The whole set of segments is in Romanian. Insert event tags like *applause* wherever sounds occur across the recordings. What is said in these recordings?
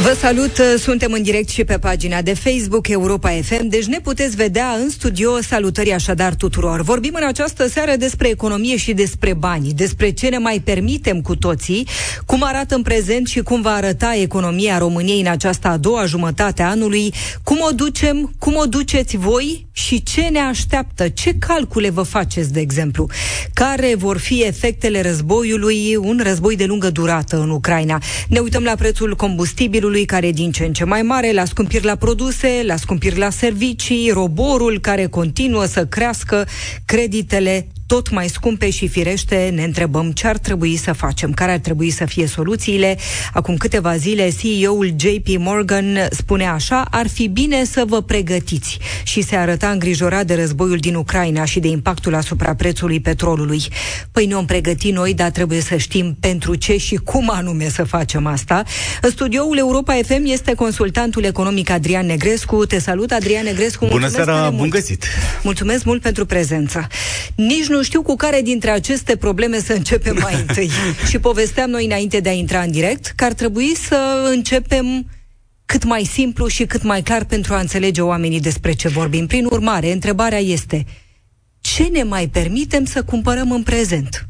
Vă salut, suntem în direct și pe pagina de Facebook Europa FM, deci ne puteți vedea în studio. Salutări așadar tuturor. Vorbim în această seară despre economie și despre bani, despre ce ne mai permitem cu toții, cum arată în prezent și cum va arăta economia României în această a doua jumătate a anului, cum o ducem, cum o duceți voi și ce ne așteaptă, ce calcule vă faceți, de exemplu, care vor fi efectele războiului, un război de lungă durată în Ucraina. Ne uităm la prețul combustibilului, nivelului care e din ce în ce mai mare, la scumpiri la produse, la scumpiri la servicii, roborul care continuă să crească, creditele tot mai scumpe și firește ne întrebăm ce ar trebui să facem, care ar trebui să fie soluțiile. Acum câteva zile CEO-ul JP Morgan spune așa, ar fi bine să vă pregătiți și se arăta îngrijorat de războiul din Ucraina și de impactul asupra prețului petrolului. Păi ne-om pregăti noi, dar trebuie să știm pentru ce și cum anume să facem asta. În studioul Europa FM este consultantul economic Adrian Negrescu. Te salut, Adrian Negrescu. Bună seara, bun găsit! Mulțumesc mult pentru prezență. Nici nu știu cu care dintre aceste probleme să începem mai *laughs* întâi. și povesteam noi înainte de a intra în direct că ar trebui să începem cât mai simplu și cât mai clar pentru a înțelege oamenii despre ce vorbim. Prin urmare, întrebarea este ce ne mai permitem să cumpărăm în prezent?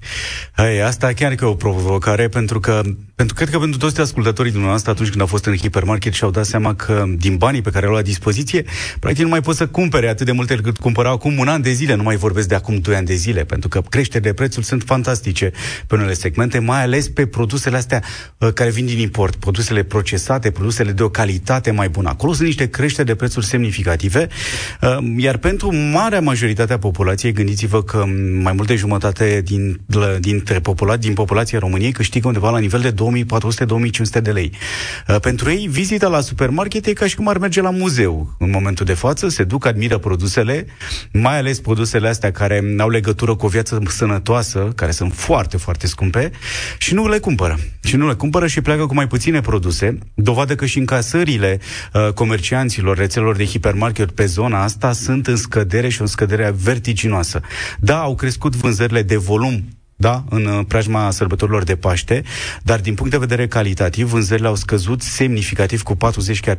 Hai, asta chiar că e o provocare, pentru că pentru, cred că pentru toți ascultătorii dumneavoastră, atunci când au fost în hipermarket și au dat seama că din banii pe care au la dispoziție, practic nu mai pot să cumpere atât de multe cât cumpărau acum un an de zile, nu mai vorbesc de acum doi ani de zile, pentru că creșterile de prețuri sunt fantastice pe unele segmente, mai ales pe produsele astea uh, care vin din import, produsele procesate, produsele de o calitate mai bună. Acolo sunt niște creșteri de prețuri semnificative, uh, iar pentru marea majoritate a populației, gândiți-vă că mai mult de jumătate din, dintre popula- din populația României câștigă undeva la nivel de 2400-2500 de lei. Uh, pentru ei, vizita la supermarket e ca și cum ar merge la muzeu. În momentul de față se duc, admiră produsele, mai ales produsele astea care au legătură cu o viață sănătoasă, care sunt foarte, foarte scumpe, și nu le cumpără. Și nu le cumpără și pleacă cu mai puține produse. Dovadă că și încasările uh, comercianților, rețelor de hipermarket pe zona asta sunt în scădere și o scădere vertiginoasă. Da, au crescut vânzările de volum da, în uh, preajma sărbătorilor de Paște, dar din punct de vedere calitativ, vânzările au scăzut semnificativ cu 40, chiar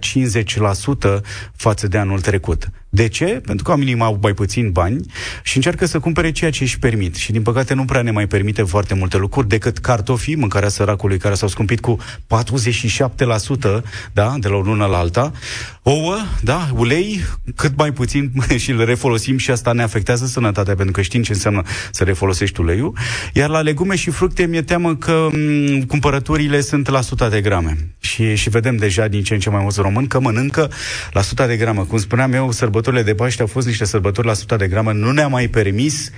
50% față de anul trecut. De ce? Pentru că oamenii au mai puțin bani și încearcă să cumpere ceea ce își permit. Și din păcate nu prea ne mai permite foarte multe lucruri decât cartofii, mâncarea săracului care s-au scumpit cu 47%, da, de la o lună la alta. Ouă, da, ulei, cât mai puțin *laughs* și îl refolosim și asta ne afectează sănătatea, pentru că știm ce înseamnă să refolosești uleiul. Iar la legume și fructe mi-e teamă că m- cumpărăturile sunt la 100 de grame. Și, și vedem deja din ce în ce mai mulți români că mănâncă la 100 de grame. Cum spuneam eu, sărbători sărbătorile de Paște au fost niște sărbători la 100 de grame, nu ne-a mai permis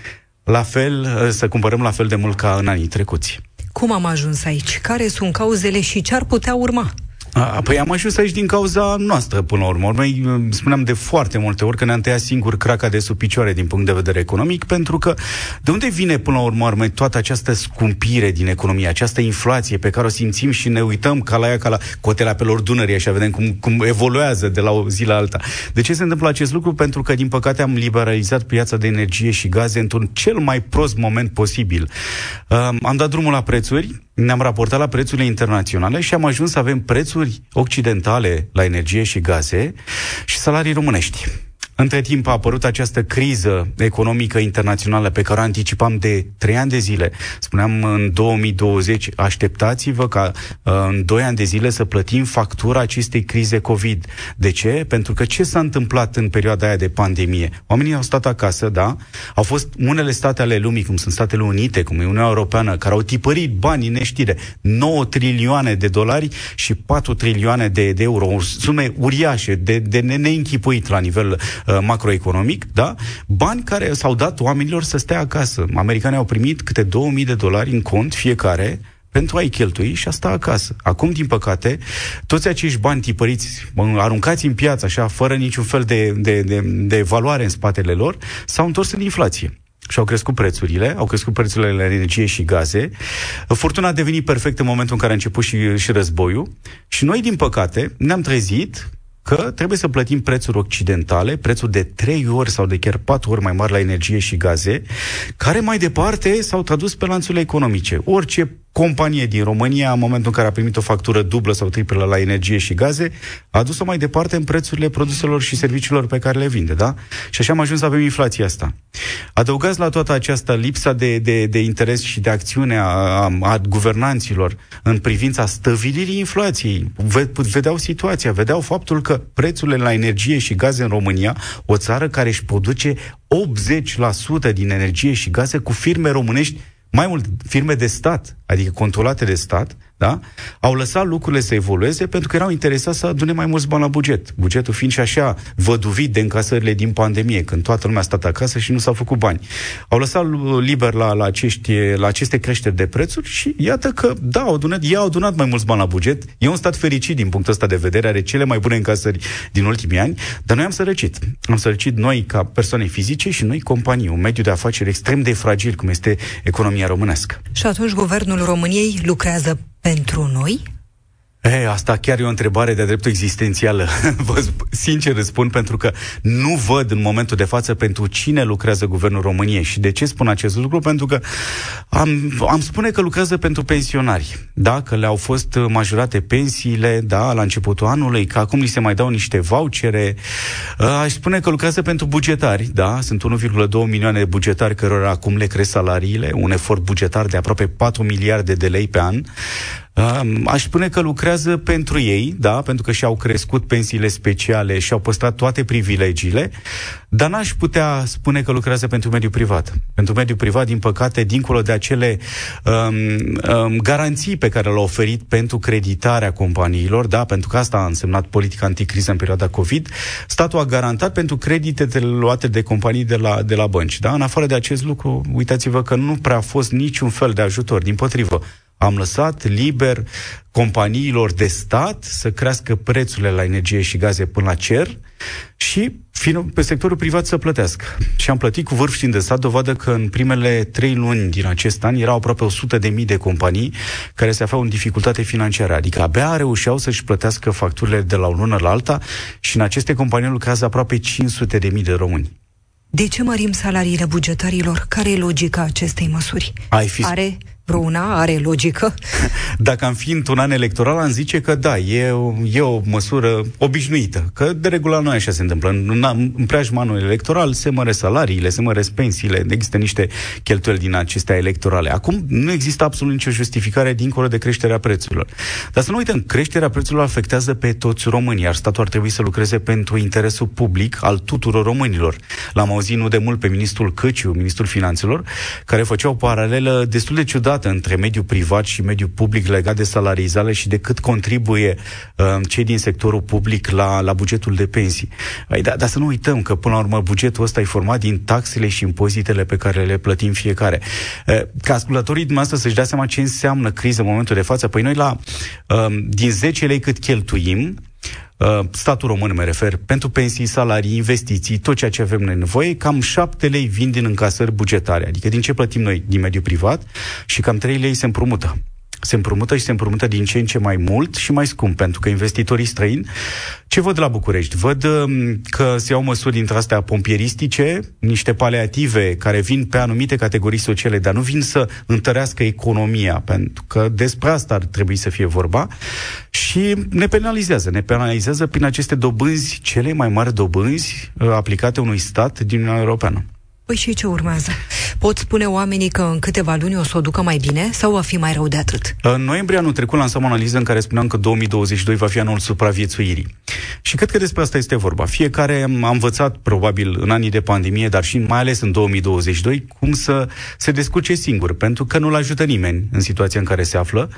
la fel, să cumpărăm la fel de mult ca în anii trecuți. Cum am ajuns aici? Care sunt cauzele și ce ar putea urma? A, păi am ajuns aici din cauza noastră, până la urmă. Noi uh, spuneam de foarte multe ori că ne-am tăiat singur craca de sub picioare din punct de vedere economic, pentru că de unde vine până la urmă toată această scumpire din economie, această inflație pe care o simțim și ne uităm ca la ea, ca la cotele apelor Dunării, așa vedem cum, cum evoluează de la o zi la alta. De ce se întâmplă acest lucru? Pentru că, din păcate, am liberalizat piața de energie și gaze într-un cel mai prost moment posibil. Uh, am dat drumul la prețuri, ne-am raportat la prețurile internaționale și am ajuns să avem prețuri occidentale la energie și gaze și salarii românești. Între timp a apărut această criză economică internațională pe care o anticipam de trei ani de zile. Spuneam în 2020, așteptați-vă ca uh, în doi ani de zile să plătim factura acestei crize COVID. De ce? Pentru că ce s-a întâmplat în perioada aia de pandemie? Oamenii au stat acasă, da? Au fost unele state ale lumii, cum sunt Statele Unite, cum e Uniunea Europeană, care au tipărit banii neștire, 9 trilioane de dolari și 4 trilioane de, de euro, sume uriașe, de, de neînchipuit la nivel Uh, macroeconomic, da? Bani care s-au dat oamenilor să stea acasă. Americanii au primit câte 2000 de dolari în cont fiecare pentru a-i cheltui și a sta acasă. Acum, din păcate, toți acești bani tipăriți, aruncați în piață, așa, fără niciun fel de, de, de, de valoare în spatele lor, s-au întors în inflație și au crescut prețurile, au crescut prețurile la energie și gaze. Furtuna a devenit perfect în momentul în care a început și, și războiul și noi, din păcate, ne-am trezit că trebuie să plătim prețuri occidentale, prețuri de trei ori sau de chiar patru ori mai mari la energie și gaze, care mai departe s-au tradus pe lanțurile economice. Orice companie din România, în momentul în care a primit o factură dublă sau triplă la energie și gaze, a dus-o mai departe în prețurile produselor și serviciilor pe care le vinde, da? Și așa am ajuns să avem inflația asta. Adăugați la toată această lipsa de, de, de interes și de acțiune a, a, a guvernanților în privința stăvilirii inflației. Vedeau situația, vedeau faptul că prețurile la energie și gaze în România, o țară care își produce 80% din energie și gaze cu firme românești mai mult firme de stat, adică controlate de stat, da? au lăsat lucrurile să evolueze pentru că erau interesați să adune mai mulți bani la buget. Bugetul fiind și așa văduvit de încasările din pandemie, când toată lumea a stat acasă și nu s-au făcut bani. Au lăsat liber la, la, acești, la aceste creșteri de prețuri și iată că, da, au adunat, ei au adunat mai mulți bani la buget. E un stat fericit din punctul ăsta de vedere, are cele mai bune încasări din ultimii ani, dar noi am sărăcit. Am sărăcit noi ca persoane fizice și noi companii, un mediu de afaceri extrem de fragil, cum este economia românească. Și atunci guvernul României lucrează pentru noi? E, asta chiar e o întrebare de dreptul existențială. *laughs* Vă sincer răspund pentru că nu văd în momentul de față pentru cine lucrează Guvernul României. Și de ce spun acest lucru? Pentru că am, am spune că lucrează pentru pensionari. Da, că le-au fost majorate pensiile, da, la începutul anului, că acum li se mai dau niște vouchere. Aș spune că lucrează pentru bugetari, da, sunt 1,2 milioane de bugetari cărora acum le cresc salariile, un efort bugetar de aproape 4 miliarde de lei pe an. Aș spune că lucrează pentru ei, da, pentru că și-au crescut pensiile speciale și-au păstrat toate privilegiile, dar n-aș putea spune că lucrează pentru mediul privat. Pentru mediul privat, din păcate, dincolo de acele um, um, garanții pe care le-au oferit pentru creditarea companiilor, da, pentru că asta a însemnat politica anticriză în perioada COVID, statul a garantat pentru creditele luate de companii de la, de la bănci. Da? În afară de acest lucru, uitați-vă că nu prea a fost niciun fel de ajutor, din potrivă am lăsat liber companiilor de stat să crească prețurile la energie și gaze până la cer și pe sectorul privat să plătească. Și am plătit cu vârf și de stat dovadă că în primele trei luni din acest an erau aproape 100 de mii de companii care se aflau în dificultate financiară, adică abia reușeau să-și plătească facturile de la o lună la alta și în aceste companii lucrează aproape 500 de mii de români. De ce mărim salariile bugetarilor? Care e logica acestei măsuri? Ai fi... Are vreuna are logică? *laughs* Dacă am fi într-un an electoral, am zice că da, e, e o măsură obișnuită. Că de regulă nu așa se întâmplă. În, în preajma anului electoral se măresc salariile, se măresc pensiile, există niște cheltuieli din acestea electorale. Acum nu există absolut nicio justificare dincolo de creșterea prețurilor. Dar să nu uităm, creșterea prețurilor afectează pe toți românii, iar statul ar trebui să lucreze pentru interesul public al tuturor românilor. L-am auzit nu de mult pe ministrul Căciu, ministrul finanțelor, care făcea o paralelă destul de ciudată legată între mediul privat și mediul public legat de salarizare și de cât contribuie uh, cei din sectorul public la, la bugetul de pensii. Dar da, să nu uităm că, până la urmă, bugetul ăsta e format din taxele și impozitele pe care le plătim fiecare. Uh, ca ascultătorii dumneavoastră să-și dea seama ce înseamnă criză în momentul de față, păi noi la uh, din 10 lei cât cheltuim, Uh, statul român mă refer, pentru pensii, salarii, investiții, tot ceea ce avem noi nevoie, cam 7 lei vin din încasări bugetare, adică din ce plătim noi? Din mediul privat. Și cam 3 lei se împrumută se împrumută și se împrumută din ce în ce mai mult și mai scump, pentru că investitorii străini, ce văd la București? Văd um, că se iau măsuri dintre astea pompieristice, niște paliative care vin pe anumite categorii sociale, dar nu vin să întărească economia, pentru că despre asta ar trebui să fie vorba și ne penalizează. Ne penalizează prin aceste dobânzi, cele mai mari dobânzi uh, aplicate unui stat din Uniunea Europeană. Păi și ce urmează? Pot spune oamenii că în câteva luni o să o ducă mai bine sau va fi mai rău de atât? În noiembrie anul trecut lansam o analiză în care spuneam că 2022 va fi anul supraviețuirii. Și cred că despre asta este vorba. Fiecare a învățat, probabil, în anii de pandemie, dar și mai ales în 2022, cum să se descurce singur, pentru că nu-l ajută nimeni în situația în care se află.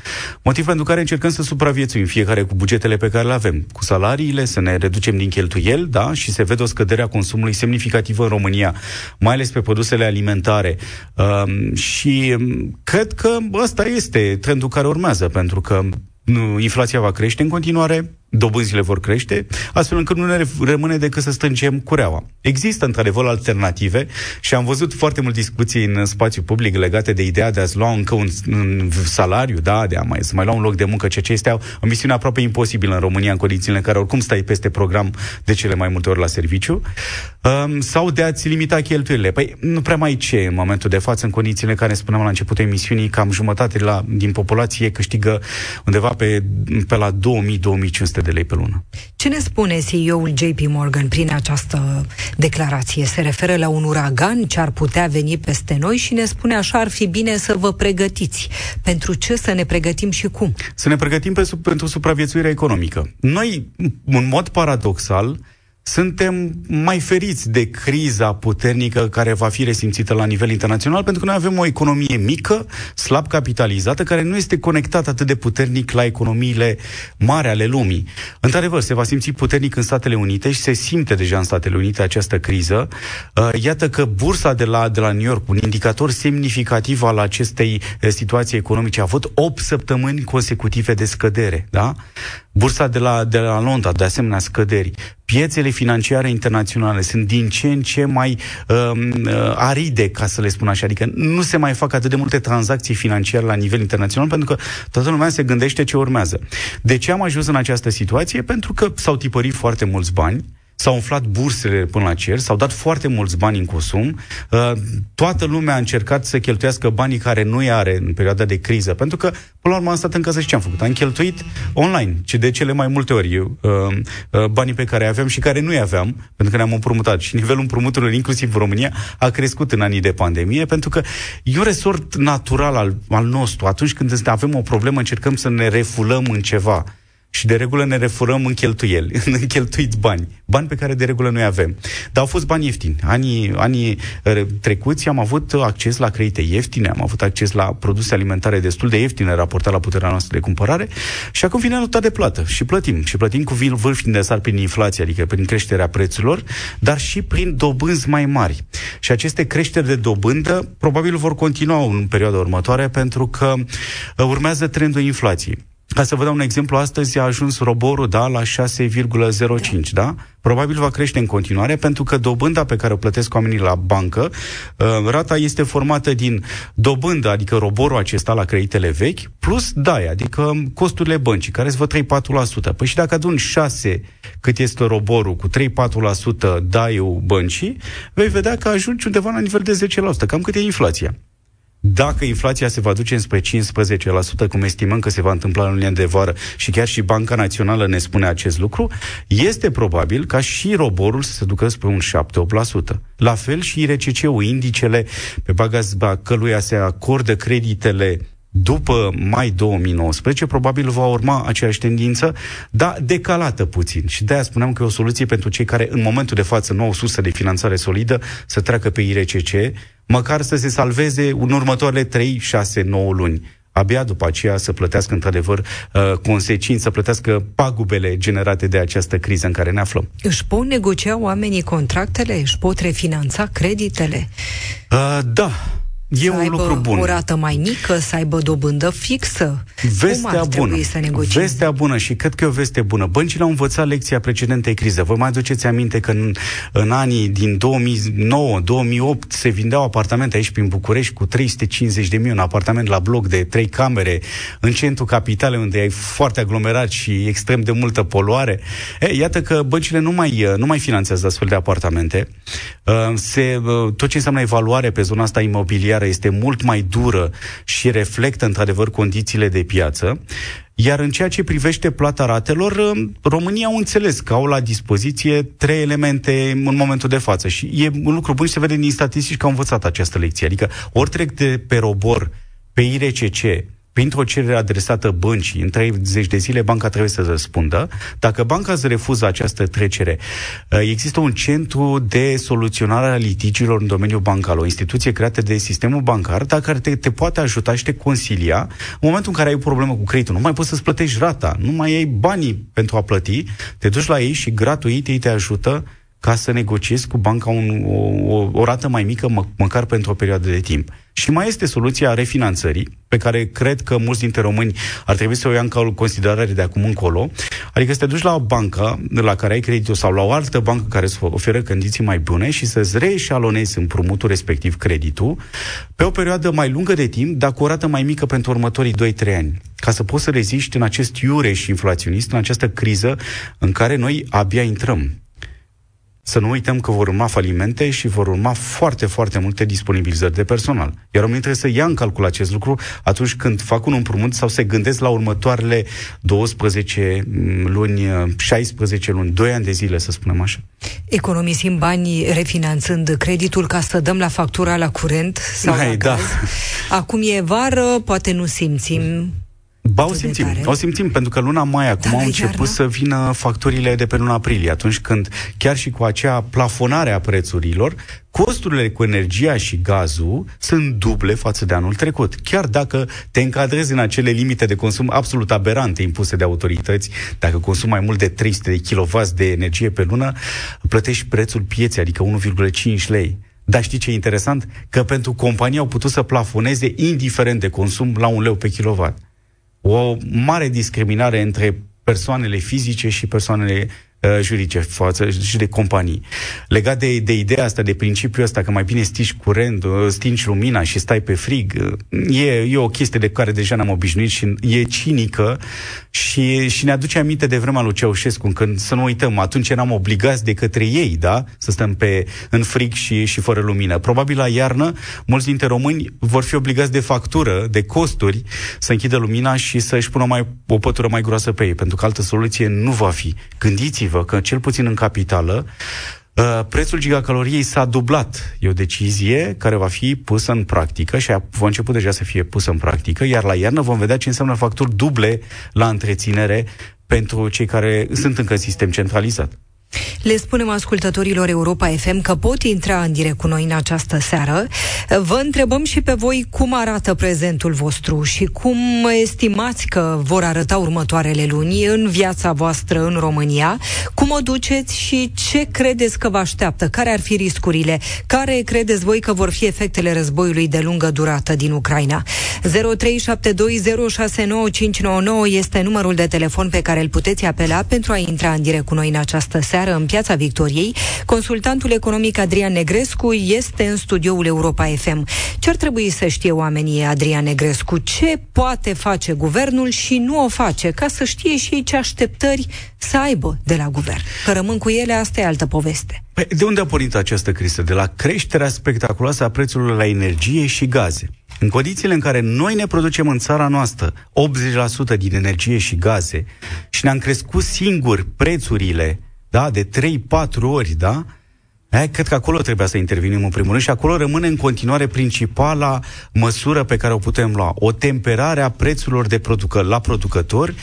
Motiv pentru care încercăm să supraviețuim fiecare cu bugetele pe care le avem, cu salariile, să ne reducem din cheltuieli, da, și se vede o scădere a consumului semnificativă în România, mai ales pe produsele alimentare. Um, și um, cred că ăsta este trendul care urmează, pentru că nu, inflația va crește în continuare, dobânzile vor crește, astfel încât nu ne rămâne decât să strângem cureaua. Există, într-adevăr, alternative și am văzut foarte mult discuții în spațiu public legate de ideea de a-ți lua încă un, un salariu, da, de a mai, să mai lua un loc de muncă, ceea ce este o misiune aproape imposibilă în România, în condițiile în care oricum stai peste program de cele mai multe ori la serviciu, um, sau de a-ți limita cheltuielile. Păi nu prea mai ce în momentul de față, în condițiile în care spuneam la începutul emisiunii, cam jumătate la, din populație câștigă undeva pe, pe la 2000-2500 de lei pe lună. Ce ne spune CEO-ul JP Morgan prin această declarație? Se referă la un uragan ce ar putea veni peste noi și ne spune așa ar fi bine să vă pregătiți. Pentru ce să ne pregătim și cum? Să ne pregătim pe, pentru supraviețuirea economică. Noi, în mod paradoxal, suntem mai feriți de criza puternică care va fi resimțită la nivel internațional, pentru că noi avem o economie mică, slab capitalizată, care nu este conectată atât de puternic la economiile mari ale lumii. Într-adevăr, se va simți puternic în Statele Unite și se simte deja în Statele Unite această criză. Uh, iată că bursa de la, de la New York, un indicator semnificativ al acestei uh, situații economice, a avut 8 săptămâni consecutive de scădere. Da? Bursa de la, de la Londra, de asemenea, scăderi. Piețele financiare internaționale sunt din ce în ce mai um, uh, aride, ca să le spun așa. Adică nu se mai fac atât de multe tranzacții financiare la nivel internațional, pentru că toată lumea se gândește ce urmează. De ce am ajuns în această situație? Pentru că s-au tipărit foarte mulți bani, s-au umflat bursele până la cer, s-au dat foarte mulți bani în consum, uh, toată lumea a încercat să cheltuiască banii care nu i are în perioada de criză, pentru că, până la urmă, am stat în casă și ce am făcut? Am cheltuit online, ce de cele mai multe ori uh, uh, banii pe care aveam și care nu-i aveam, pentru că ne-am împrumutat. Și nivelul împrumuturilor, inclusiv în România, a crescut în anii de pandemie, pentru că e un resort natural al, al nostru. Atunci când avem o problemă, încercăm să ne refulăm în ceva și de regulă ne refurăm în cheltuieli, *laughs* în cheltuiți bani, bani pe care de regulă noi avem. Dar au fost bani ieftini. Anii, anii uh, trecuți am avut acces la credite ieftine, am avut acces la produse alimentare destul de ieftine raportat la puterea noastră de cumpărare și acum vine nota de plată și plătim. Și plătim cu vârf indesar prin inflație, adică prin creșterea prețurilor, dar și prin dobânzi mai mari. Și aceste creșteri de dobândă probabil vor continua în perioada următoare pentru că uh, urmează trendul inflației. Ca să vă dau un exemplu, astăzi a ajuns roborul da, la 6,05, da? Probabil va crește în continuare pentru că dobânda pe care o plătesc oamenii la bancă, uh, rata este formată din dobândă, adică roborul acesta la creditele vechi, plus DAI, adică costurile băncii, care îți vă 3-4%. Păi și dacă adun 6 cât este roborul cu 3-4% DAI-ul băncii, vei vedea că ajungi undeva la nivel de 10%, cam cât e inflația. Dacă inflația se va duce înspre 15%, cum estimăm că se va întâmpla în lunia de vară și chiar și Banca Națională ne spune acest lucru, este probabil ca și roborul să se ducă spre un 7-8%. La fel și IRCC-ul, indicele pe baza căluia se acordă creditele după mai 2019, probabil va urma aceeași tendință, dar decalată puțin. Și de-aia spuneam că e o soluție pentru cei care în momentul de față nu au sursă de finanțare solidă să treacă pe IRCC, măcar să se salveze în următoarele 3, 6, 9 luni abia după aceea să plătească într-adevăr uh, consecințe, să plătească pagubele generate de această criză în care ne aflăm. Își pot negocia oamenii contractele? Își pot refinanța creditele? Uh, da, E să un aibă lucru bun. o rată mai mică, să aibă dobândă fixă. Vestea Cum ar bună. să negociem? Vestea bună și cred că e o veste bună. Băncile au învățat lecția precedentei crize. Vă mai aduceți aminte că în, în anii din 2009-2008 se vindeau apartamente aici prin București cu 350 de mii un apartament la bloc de trei camere în centru capitalei unde ai foarte aglomerat și extrem de multă poluare. E, iată că băncile nu mai, nu mai finanțează astfel de apartamente. Uh, se, uh, tot ce înseamnă evaluare pe zona asta imobiliară imobiliară este mult mai dură și reflectă într-adevăr condițiile de piață. Iar în ceea ce privește plata ratelor, um, România au înțeles că au la dispoziție trei elemente în momentul de față. Și e un lucru bun și se vede din statistici că au învățat această lecție. Adică ori trec de pe robor, pe IRCC, printr-o cerere adresată băncii, în 30 de zile banca trebuie să răspundă. Dacă banca îți refuză această trecere, uh, există un centru de soluționare a litigiilor în domeniul bancar, o instituție creată de sistemul bancar, dar care te, te poate ajuta și te consilia în momentul în care ai o problemă cu creditul. Nu mai poți să-ți plătești rata, nu mai ai banii pentru a plăti, te duci la ei și gratuit ei te ajută ca să negociezi cu banca un, o, o, o rată mai mică, mă, măcar pentru o perioadă de timp. Și mai este soluția refinanțării, pe care cred că mulți dintre români ar trebui să o ia în considerare de acum încolo. Adică să te duci la o bancă la care ai creditul sau la o altă bancă care îți oferă condiții mai bune și să-ți reeșalonezi împrumutul respectiv creditul pe o perioadă mai lungă de timp, dar cu o rată mai mică pentru următorii 2-3 ani. Ca să poți să reziști în acest iureș inflaționist, în această criză în care noi abia intrăm să nu uităm că vor urma falimente și vor urma foarte, foarte multe disponibilizări de personal. Iar oamenii trebuie să ia în calcul acest lucru atunci când fac un împrumut sau se gândesc la următoarele 12 luni, 16 luni, 2 ani de zile, să spunem așa. Economisim bani refinanțând creditul ca să dăm la factura la curent sau Hai, la da. gaz. Acum e vară, poate nu simțim Ba, o simțim, o simțim, pentru că luna mai acum da, au început iarnă? să vină facturile de pe luna aprilie, atunci când, chiar și cu acea plafonare a prețurilor, costurile cu energia și gazul sunt duble față de anul trecut. Chiar dacă te încadrezi în acele limite de consum absolut aberante impuse de autorități, dacă consumi mai mult de 300 de kW de energie pe lună, plătești prețul pieței, adică 1,5 lei. Dar știi ce e interesant? Că pentru companii au putut să plafoneze indiferent de consum la un leu pe kilowatt o mare discriminare între persoanele fizice și persoanele uh, juridice față și de companii. Legat de, de ideea asta, de principiul ăsta, că mai bine stingi curent, uh, stingi lumina și stai pe frig, uh, e, e o chestie de care deja ne-am obișnuit și e cinică și, și ne aduce aminte de vremea lui Ceaușescu, când, să nu uităm, atunci eram obligați de către ei, da, să stăm pe, în frig și, și fără lumină. Probabil la iarnă, mulți dintre români vor fi obligați de factură, de costuri, să închidă lumina și să-și pună mai, o pătură mai groasă pe ei, pentru că altă soluție nu va fi. Gândiți-vă că, cel puțin în capitală, Uh, prețul gigacaloriei s-a dublat. E o decizie care va fi pusă în practică și a, va început deja să fie pusă în practică, iar la iarnă vom vedea ce înseamnă facturi duble la întreținere pentru cei care sunt încă în sistem centralizat. Le spunem ascultătorilor Europa FM că pot intra în direct cu noi în această seară. Vă întrebăm și pe voi cum arată prezentul vostru și cum estimați că vor arăta următoarele luni în viața voastră în România, cum o duceți și ce credeți că vă așteaptă, care ar fi riscurile, care credeți voi că vor fi efectele războiului de lungă durată din Ucraina. 0372069599 este numărul de telefon pe care îl puteți apela pentru a intra în direct cu noi în această seară seară în Piața Victoriei, consultantul economic Adrian Negrescu este în studioul Europa FM. Ce ar trebui să știe oamenii, Adrian Negrescu? Ce poate face guvernul și nu o face, ca să știe și ei ce așteptări să aibă de la guvern? Că rămân cu ele, asta e altă poveste. Păi, de unde a pornit această criză? De la creșterea spectaculoasă a prețurilor la energie și gaze. În condițiile în care noi ne producem în țara noastră 80% din energie și gaze și ne-am crescut singuri prețurile da, de 3-4 ori, da, Aia, cred că acolo trebuia să intervenim în primul rând și acolo rămâne în continuare principala măsură pe care o putem lua. O temperare a prețurilor de producă, la producători,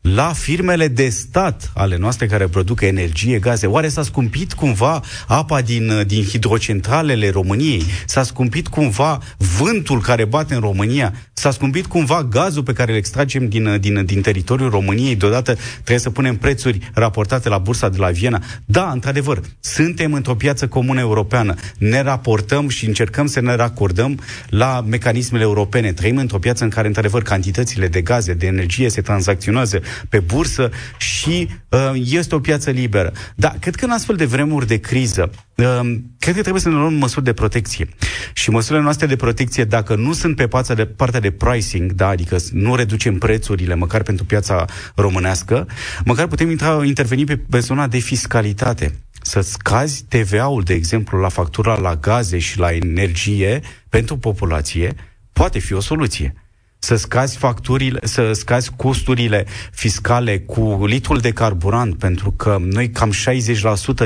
la firmele de stat ale noastre care produc energie, gaze. Oare s-a scumpit cumva apa din, din hidrocentralele României? S-a scumpit cumva vântul care bate în România? S-a scumpit cumva gazul pe care îl extragem din, din, din teritoriul României? Deodată trebuie să punem prețuri raportate la bursa de la Viena? Da, într-adevăr, suntem într-o piață comună europeană. Ne raportăm și încercăm să ne racordăm la mecanismele europene. Trăim într-o piață în care, într-adevăr, cantitățile de gaze, de energie se tranzacționează pe bursă și uh, este o piață liberă. Dar cred că în astfel de vremuri de criză, uh, cred că trebuie să ne luăm măsuri de protecție. Și măsurile noastre de protecție, dacă nu sunt pe partea de, partea de pricing, da, adică nu reducem prețurile, măcar pentru piața românească, măcar putem intra, interveni pe, pe zona de fiscalitate să scazi TVA-ul, de exemplu, la factura la gaze și la energie pentru populație, poate fi o soluție să scazi facturile, să scazi costurile fiscale cu litrul de carburant, pentru că noi cam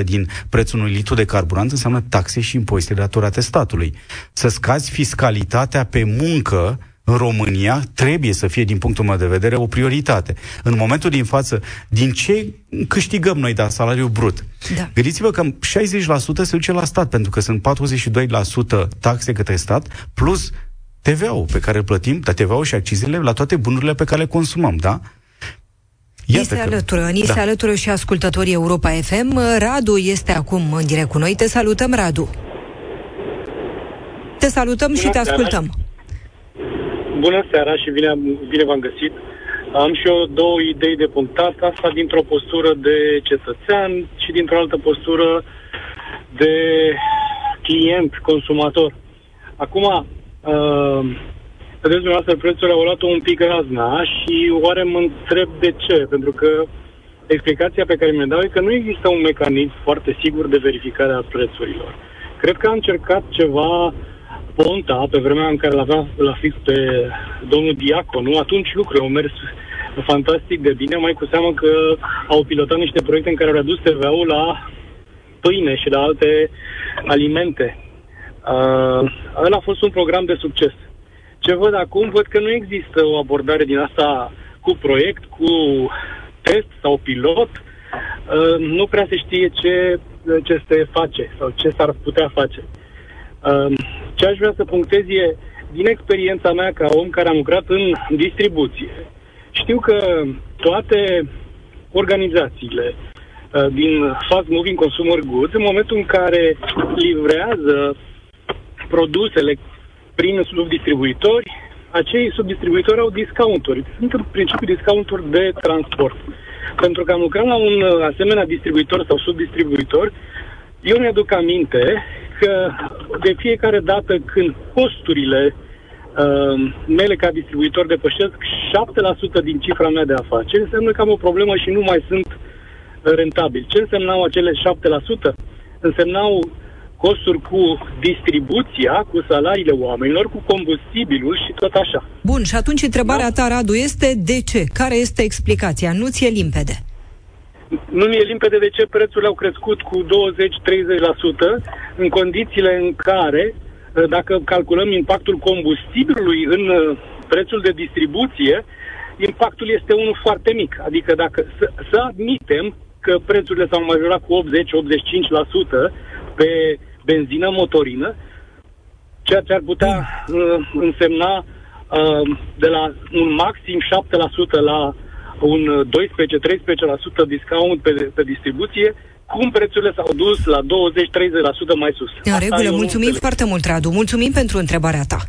60% din prețul unui litru de carburant înseamnă taxe și impozite datorate statului. Să scazi fiscalitatea pe muncă în România trebuie să fie, din punctul meu de vedere, o prioritate. În momentul din față, din ce câștigăm noi, da, salariul brut? Da. Gândiți-vă că 60% se duce la stat, pentru că sunt 42% taxe către stat, plus TVA-ul pe care îl plătim, dar TVA-ul și accizele la toate bunurile pe care le consumăm, da? Iată ni se că... alătură, ni da. se alătură și ascultătorii Europa FM. Radu este acum în direct cu noi. Te salutăm, Radu. Te salutăm Bună și te ascultăm. Bună seara și bine, bine v-am găsit. Am și eu două idei de punctat, asta dintr-o postură de cetățean și dintr-o altă postură de client, consumator. Acum, uh, vedeți dumneavoastră, prețurile au luat un pic razna și oare mă întreb de ce? Pentru că explicația pe care mi-o dau e că nu există un mecanism foarte sigur de verificare a prețurilor. Cred că a încercat ceva Ponta, pe vremea în care l-avea la fix pe domnul Diaconu, atunci lucrurile au mers fantastic de bine, mai cu seamă că au pilotat niște proiecte în care au redus TVA-ul la pâine și la alte alimente. Uh, ăla a fost un program de succes. Ce văd acum, văd că nu există o abordare din asta cu proiect, cu test sau pilot. Uh, nu prea se știe ce, ce se face sau ce s-ar putea face. Uh, ce aș vrea să punctez e, din experiența mea ca om care am lucrat în distribuție, știu că toate organizațiile uh, din fast moving consumer goods, în momentul în care livrează produsele prin subdistribuitori, acei subdistribuitori au discounturi. Sunt în principiu discounturi de transport. Pentru că am lucrat la un asemenea distribuitor sau subdistribuitor, eu mi-aduc aminte că de fiecare dată când costurile uh, mele ca distribuitor depășesc 7% din cifra mea de afaceri, înseamnă că am o problemă și nu mai sunt rentabil. Ce însemnau acele 7%? Însemnau costuri cu distribuția, cu salariile oamenilor, cu combustibilul și tot așa. Bun, și atunci întrebarea da? ta, Radu, este de ce? Care este explicația? Nu ți-e limpede. Nu mi-e limpede de ce prețurile au crescut cu 20-30% în condițiile în care, dacă calculăm impactul combustibilului în uh, prețul de distribuție, impactul este unul foarte mic. Adică dacă să, să admitem că prețurile s-au majorat cu 80-85% pe benzină motorină, ceea ce ar putea uh, însemna uh, de la un maxim 7% la un 12-13% discount pe, pe distribuție, cum prețurile s-au dus la 20-30% mai sus. În regulă, mulțumim foarte mult, Radu. Mulțumim pentru întrebarea ta.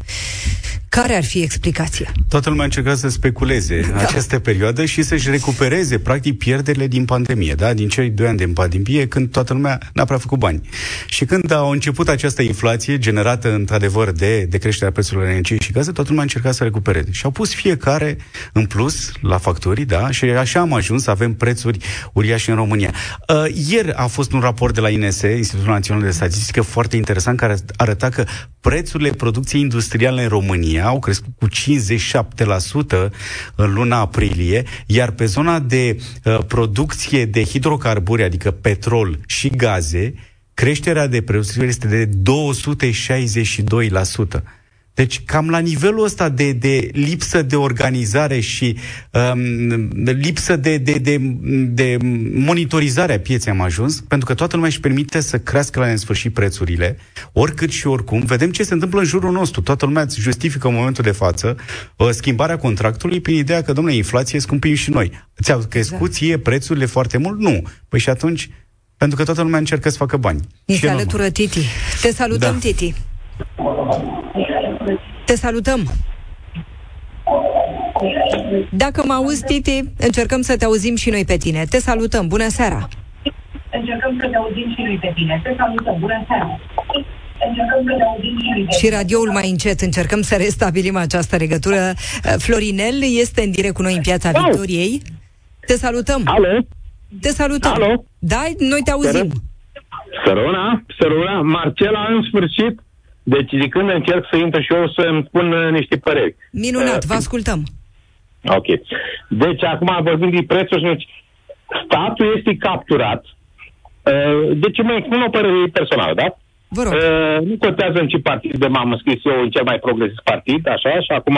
Care ar fi explicația? Toată lumea a încercat să speculeze da. această perioadă și să-și recupereze, practic, pierderile din pandemie, da? din cei doi ani de pandemie, când toată lumea n-a prea făcut bani. Și când a început această inflație generată, într-adevăr, de, de creșterea prețurilor energiei și gaze, toată lumea a încercat să recupereze. Și au pus fiecare în plus la facturi, da? Și așa am ajuns să avem prețuri uriașe în România. Uh, ieri a fost un raport de la INSE, Institutul Național de Statistică, foarte interesant, care arăta că prețurile producției industriale în România au crescut cu 57% în luna aprilie, iar pe zona de uh, producție de hidrocarburi, adică petrol și gaze, creșterea de prețuri este de 262%. Deci cam la nivelul ăsta de, de lipsă de organizare și um, lipsă de, de, de, de monitorizare a pieței am ajuns, pentru că toată lumea își permite să crească la nesfârșit prețurile, oricât și oricum. Vedem ce se întâmplă în jurul nostru. Toată lumea îți justifică în momentul de față uh, schimbarea contractului prin ideea că, domnule, inflație scumpim și noi. Ți-au crescut exact. ție prețurile foarte mult? Nu. Păi și atunci, pentru că toată lumea încearcă să facă bani. Este alătură Titi. Te salutăm, da. Titi. Te salutăm! Dacă mă auzi, Titi, încercăm să te auzim și noi pe tine. Te salutăm! Bună seara! Încercăm să te auzim și noi pe tine. Te salutăm! Bună seara! Și radioul mai încet, încercăm să restabilim această legătură. Florinel este în direct cu noi în Piața Alo. Victoriei. Te salutăm! Alo! Te salutăm! Alo! Da, noi te auzim! Săruna, săruna, Marcela, în sfârșit, deci de când încerc să intru și eu să îmi spun uh, niște păreri. Minunat, uh, vă ascultăm. Ok. Deci acum vorbim de prețuri deci statul este capturat. Uh, deci mă expun o părere personală, da? Vă rog. Uh, nu contează în ce partid de m-am înscris eu, în cel mai progresist partid, așa, și acum...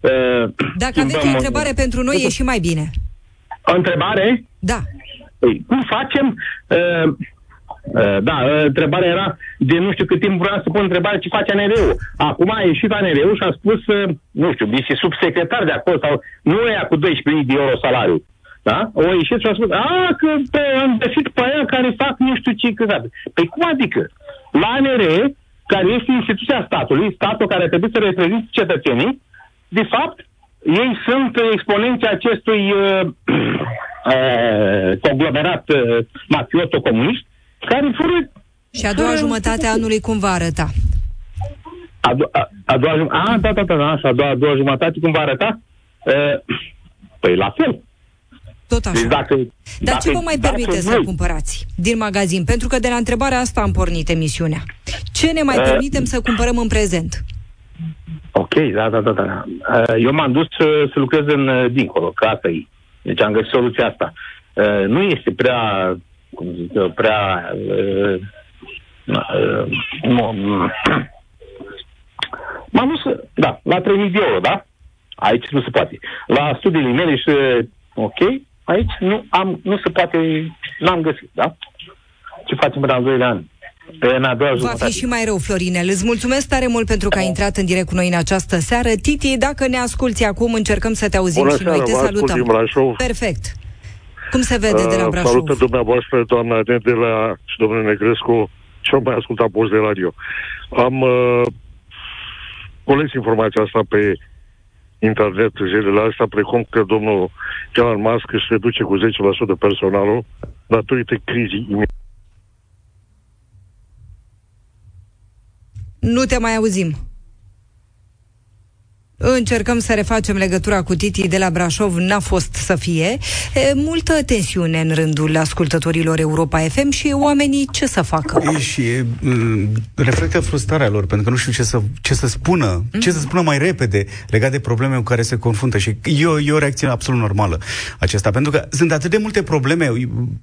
Uh, Dacă aveți o întrebare pentru noi, e și mai bine. O întrebare? Da. Păi, cum facem... Uh, Uh, da, uh, întrebarea era de nu știu cât timp vreau să pun întrebarea ce face ANR-ul. Acum a ieșit ANR-ul și a spus, uh, nu știu, este subsecretar de acolo sau nu ea cu 12.000 de euro salariu. da? O ieșit și a spus, a, că pe, am găsit pe aia care fac nu știu ce câteodată. Păi cum adică? La ANR, care este instituția statului, statul care trebuie să reprezinte cetățenii, de fapt, ei sunt exponenții acestui uh, uh, *clears throat* conglomerat uh, mafioso-comunist care fură... Și a doua jumătate a anului cum va arăta? A, do- a, a doua jumătate... A, da, da, da, da, așa, a doua, a doua jumătate cum va arăta? Uh, păi la fel. Tot așa. Deci dacă, Dar dacă, ce vă mai permite dacă să noi- cumpărați din magazin? Pentru că de la întrebarea asta am pornit emisiunea. Ce ne mai Uh, permitem să cumpărăm în prezent? Ok, da, da, da, da. Uh, Eu m-am dus să, să lucrez în uh, dincolo, că asta e. Deci am găsit soluția asta. Uh, Nu este prea, cum zic eu, prea... uh, uh, nu- M-am dus, da, la 3.000 de euro, da? Aici nu se poate. La studiile mele și, uh, ok, aici nu, am, nu se poate, n-am găsit, da? Ce facem în al doilea an? Pe în a doua Va jumătate. fi și mai rău, Florinel. Îți mulțumesc tare mult pentru că ai intrat în direct cu noi în această seară. Titi, dacă ne asculti acum, încercăm să te auzim Bună și noi. seara, Te vă ascult salutăm. din Brașov. Perfect. Cum se vede de la Uh, Brașov? Salută dumneavoastră, doamna Nedela și domnul Negrescu, cel mai ascultat post de radio. Am uh, cules informația asta pe internet zilele astea, precum că domnul Elon Musk își reduce cu 10% personalul datorită crizii imi- Nu te mai auzim. Încercăm să refacem legătura cu Titi de la Brașov, n-a fost să fie. E, multă tensiune în rândul ascultătorilor Europa FM și oamenii ce să facă? E, și e, m, reflectă frustrarea lor, pentru că nu știu ce să, ce să spună, mm-hmm. ce să spună mai repede legat de probleme cu care se confruntă. Și e o, e o reacție absolut normală acesta, pentru că sunt atât de multe probleme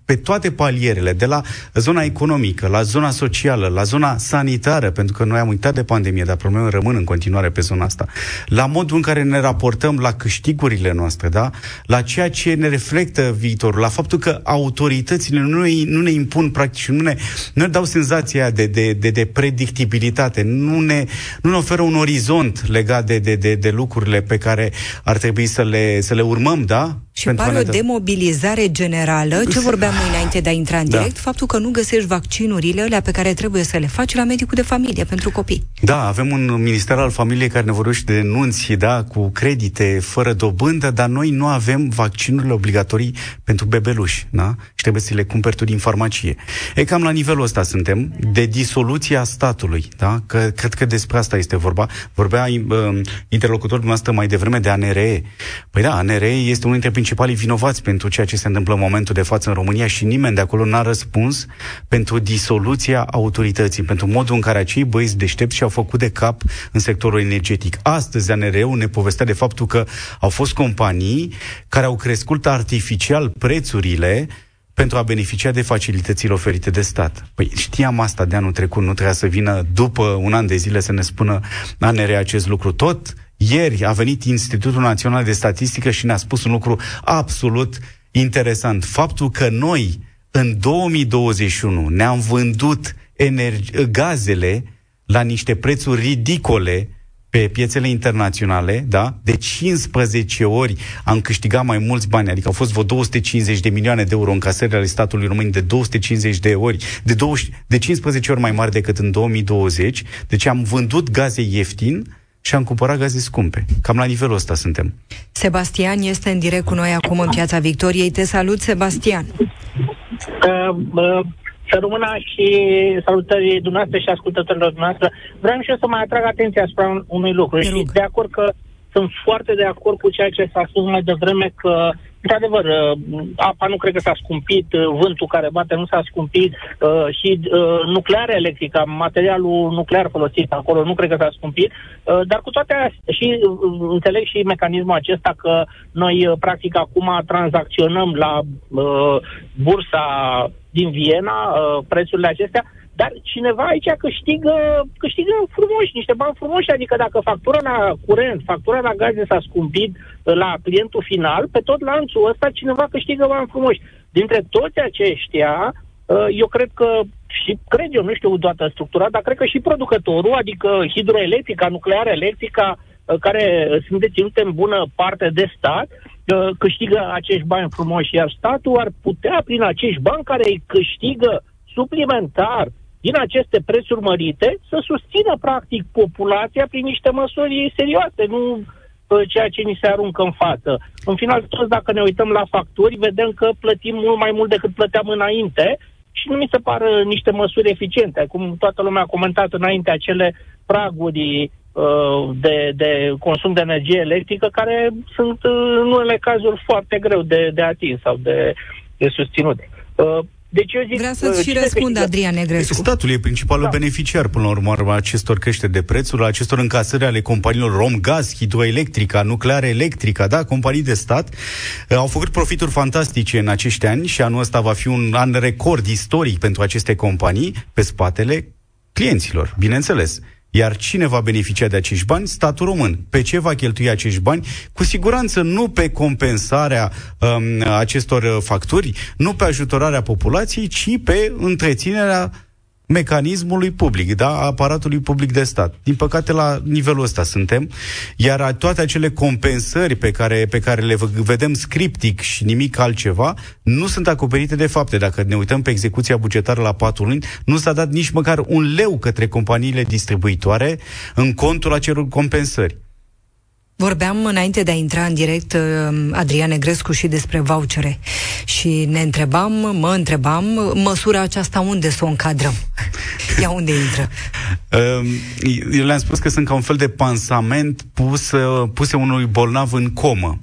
pe toate palierele, de la zona economică, la zona socială, la zona sanitară, pentru că noi am uitat de pandemie, dar problemele rămân în continuare pe zona asta, la modul în care ne raportăm la câștigurile noastre, da? la ceea ce ne reflectă viitorul, la faptul că autoritățile nu ne, nu ne impun practic, nu ne, nu ne dau senzația de, de, de, de predictibilitate, nu ne, nu ne oferă un orizont legat de, de, de, de lucrurile pe care ar trebui să le, să le urmăm, da? Și Pentru a pare ne o da- demobilizare generală. Ce *laughs* vorbeam noi înainte de a intra în Da. direct? Faptul că nu găsești vaccinurile alea pe care trebuie să le faci la medicul de familie pentru copii. Da, avem un minister al familiei care ne vorbește de nunți, da, cu credite fără dobândă, dar noi nu avem vaccinurile obligatorii pentru bebeluși, da? Și trebuie să le cumperi tu din farmacie. E cam la nivelul ăsta suntem, de disoluția statului, da? Că, cred că despre asta este vorba. Vorbea uh, interlocutorul dumneavoastră mai devreme de ANRE. Păi da, ANRE este unul dintre principalii vinovați pentru ceea ce se întâmplă în momentul de față în România și nimeni de acolo n-a răspuns pentru disoluția autorității, pentru modul în care acei băieți deștepți și-au făcut de cap în sectorul energetic. Astăzi ANRE-ul ne povestea de faptul că au fost companii care au crescut artificial prețurile pentru a beneficia de facilitățile oferite de stat. Păi știam asta de anul trecut, nu trebuia să vină după un an de zile să ne spună ANRE acest lucru. Tot ieri a venit Institutul Național de Statistică și ne-a spus un lucru absolut interesant. Faptul că noi, în 2021, ne-am vândut energi- gazele la niște prețuri ridicole pe piețele internaționale, da? De 15 ori am câștigat mai mulți bani, adică au fost vreo 250 de milioane de euro în casările ale statului român de 250 de ori, de, 20, de 15 ori mai mari decât în 2020. Deci am vândut gaze ieftin și am cumpărat gaze scumpe. Cam la nivelul ăsta suntem. Sebastian este în direct cu noi acum în Piața Victoriei. Te salut, Sebastian. Uh, uh, să rămână și salutării dumneavoastră și ascultătorilor dumneavoastră. Vreau și eu să mai atrag atenția asupra un- unui lucru. Te Și rog. de acord că sunt foarte de acord cu ceea ce s-a spus mai devreme că, într-adevăr, uh, apa nu cred că s-a scumpit, uh, vântul care bate nu s-a scumpit uh, și uh, nuclearea electrică, materialul nuclear folosit acolo nu cred că s-a scumpit, uh, dar cu toate astea și uh, înțeleg și mecanismul acesta că noi, uh, practic, acum tranzacționăm la uh, bursa din Viena uh, prețurile acestea, dar cineva aici câștigă, câștigă frumos, niște bani frumoși, adică dacă factura la curent, factura la gaze s-a scumpit uh, la clientul final, pe tot lanțul ăsta cineva câștigă bani frumoși. Dintre toți aceștia, uh, eu cred că și cred eu, nu știu toată structura, dar cred că și producătorul, adică hidroelectrica, nucleară electrica, uh, care sunt deținute în bună parte de stat, uh, câștigă acești bani frumoși, iar statul ar putea, prin acești bani care îi câștigă suplimentar din aceste prețuri mărite, să susțină practic populația prin niște măsuri serioase, nu uh, ceea ce ni se aruncă în față. În final, toți dacă ne uităm la facturi, vedem că plătim mult mai mult decât plăteam înainte și nu mi se par niște măsuri eficiente. Cum toată lumea a comentat înainte, acele praguri uh, de, de consum de energie electrică care sunt uh, în unele cazuri foarte greu de, de atins sau de, de susținut. Uh, deci eu zic, Vreau să-ți și răspund, Adrian Negrescu. Statul e principalul da. beneficiar, până la urmă, a acestor creșteri de prețuri, a acestor încasări ale companiilor Romgaz, Hidroelectrica, Nucleare Electrica, da, companii de stat, au făcut profituri fantastice în acești ani și anul ăsta va fi un an record istoric pentru aceste companii pe spatele clienților, bineînțeles. Iar cine va beneficia de acești bani? Statul român. Pe ce va cheltui acești bani? Cu siguranță nu pe compensarea um, acestor uh, facturi, nu pe ajutorarea populației, ci pe întreținerea mecanismului public, da, aparatului public de stat. Din păcate, la nivelul ăsta suntem, iar toate acele compensări pe care, pe care le vedem scriptic și nimic altceva, nu sunt acoperite de fapte. Dacă ne uităm pe execuția bugetară la patru luni, nu s-a dat nici măcar un leu către companiile distribuitoare în contul acelor compensări. Vorbeam înainte de a intra în direct uh, Adrian Negrescu și despre vouchere și ne întrebam, mă întrebam, măsura aceasta unde să o încadrăm? *laughs* Ea unde intră? Um, eu le-am spus că sunt ca un fel de pansament pus, puse unui bolnav în comă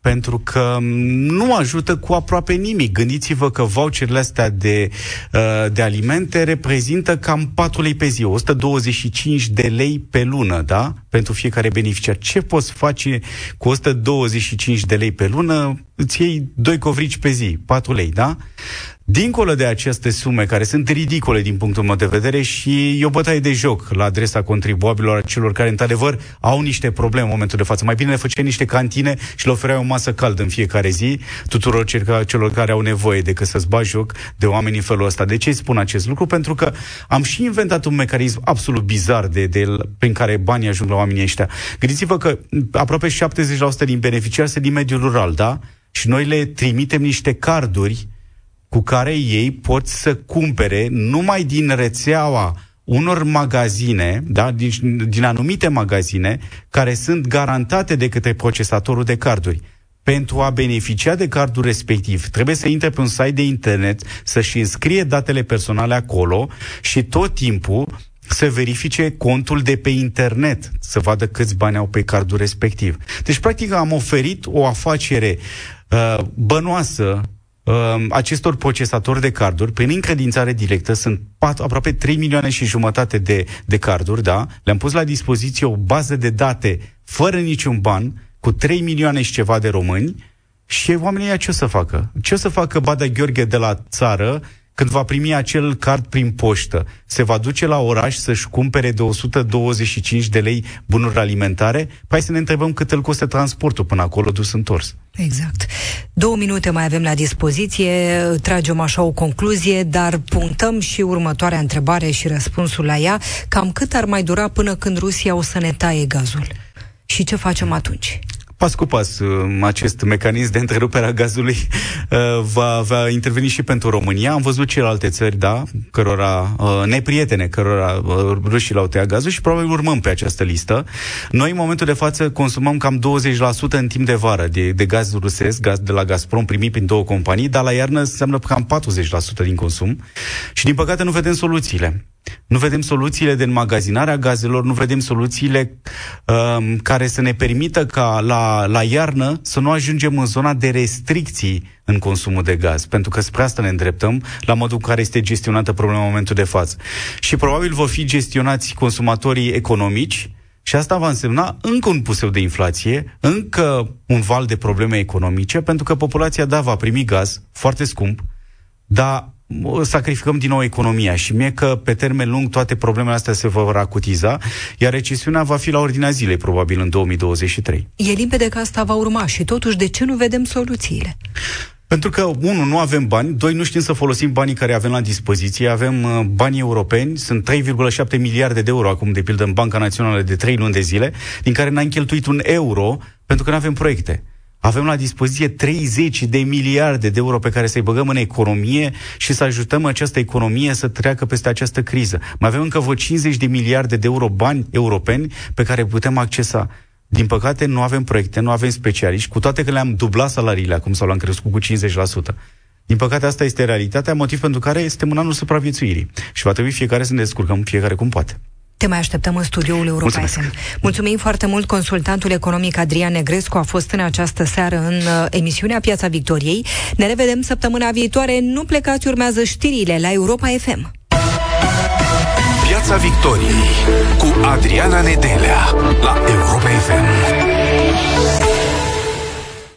pentru că nu ajută cu aproape nimic. Gândiți-vă că voucherele astea de, uh, de alimente reprezintă cam 4 lei pe zi, 125 de lei pe lună, da? Pentru fiecare beneficiar. Ce poți face cu 125 de lei pe lună? Îți iei 2 covrici pe zi, 4 lei, da? Dincolo de aceste sume, care sunt ridicole din punctul meu de vedere și e o bătaie de joc la adresa contribuabililor, celor care, într-adevăr, au niște probleme în momentul de față. Mai bine le făceai niște cantine și le ofereai o masă caldă în fiecare zi tuturor celor care au nevoie decât să-ți bagi joc de oameni în felul ăsta. De ce spun acest lucru? Pentru că am și inventat un mecanism absolut bizar de, de, prin care banii ajung la oamenii ăștia. Gândiți-vă că aproape 70% din beneficiari sunt din mediul rural, da? Și noi le trimitem niște carduri cu care ei pot să cumpere numai din rețeaua unor magazine, da, din, din anumite magazine, care sunt garantate de către procesatorul de carduri. Pentru a beneficia de cardul respectiv, trebuie să intre pe un site de internet, să-și înscrie datele personale acolo și tot timpul să verifice contul de pe internet, să vadă câți bani au pe cardul respectiv. Deci, practic, am oferit o afacere uh, bănoasă uh, acestor procesatori de carduri, prin încredințare directă, sunt pat, aproape 3 milioane și jumătate de, de carduri, da? Le-am pus la dispoziție o bază de date fără niciun ban, cu 3 milioane și ceva de români, și oamenii ce o să facă? Ce o să facă Bada Gheorghe de la țară când va primi acel card prin poștă, se va duce la oraș să-și cumpere de 125 de lei bunuri alimentare? Păi să ne întrebăm cât îl costă transportul până acolo dus întors. Exact. Două minute mai avem la dispoziție, tragem așa o concluzie, dar punctăm și următoarea întrebare și răspunsul la ea. Cam cât ar mai dura până când Rusia o să ne taie gazul? Și ce facem atunci? Pas cu pas uh, acest mecanism de întrerupere a gazului uh, va, va interveni și pentru România. Am văzut celelalte țări, da, cărora uh, neprietene, cărora rușii l-au tăiat gazul și probabil urmăm pe această listă. Noi, în momentul de față, consumăm cam 20% în timp de vară de, de gaz rusesc, gaz de la Gazprom primit prin două companii, dar la iarnă înseamnă cam 40% din consum și, din păcate, nu vedem soluțiile. Nu vedem soluțiile de înmagazinare a gazelor, nu vedem soluțiile uh, care să ne permită ca la, la iarnă să nu ajungem în zona de restricții în consumul de gaz, pentru că spre asta ne îndreptăm la modul în care este gestionată problema în momentul de față. Și probabil vor fi gestionați consumatorii economici, și asta va însemna încă un puseu de inflație, încă un val de probleme economice, pentru că populația, da, va primi gaz foarte scump, dar sacrificăm din nou economia și mie că pe termen lung toate problemele astea se vor acutiza, iar recesiunea va fi la ordinea zilei, probabil, în 2023. E limpede că asta va urma și totuși de ce nu vedem soluțiile? Pentru că, unu, nu avem bani, doi, nu știm să folosim banii care avem la dispoziție, avem uh, bani europeni, sunt 3,7 miliarde de euro acum, de pildă, în Banca Națională de 3 luni de zile, din care n-am cheltuit un euro pentru că nu avem proiecte. Avem la dispoziție 30 de miliarde de euro pe care să-i băgăm în economie și să ajutăm această economie să treacă peste această criză. Mai avem încă vreo 50 de miliarde de euro bani europeni pe care putem accesa. Din păcate, nu avem proiecte, nu avem specialiști, cu toate că le-am dublat salariile acum sau le-am crescut cu 50%. Din păcate, asta este realitatea, motiv pentru care suntem în anul supraviețuirii. Și va trebui fiecare să ne descurcăm fiecare cum poate. Te mai așteptăm în studioul Europa Mulțumesc. FM. Mulțumim foarte mult. Consultantul economic Adrian Negrescu a fost în această seară în uh, emisiunea Piața Victoriei. Ne revedem săptămâna viitoare. Nu plecați, urmează știrile la Europa FM. Piața Victoriei cu Adriana Nedelea la Europa FM.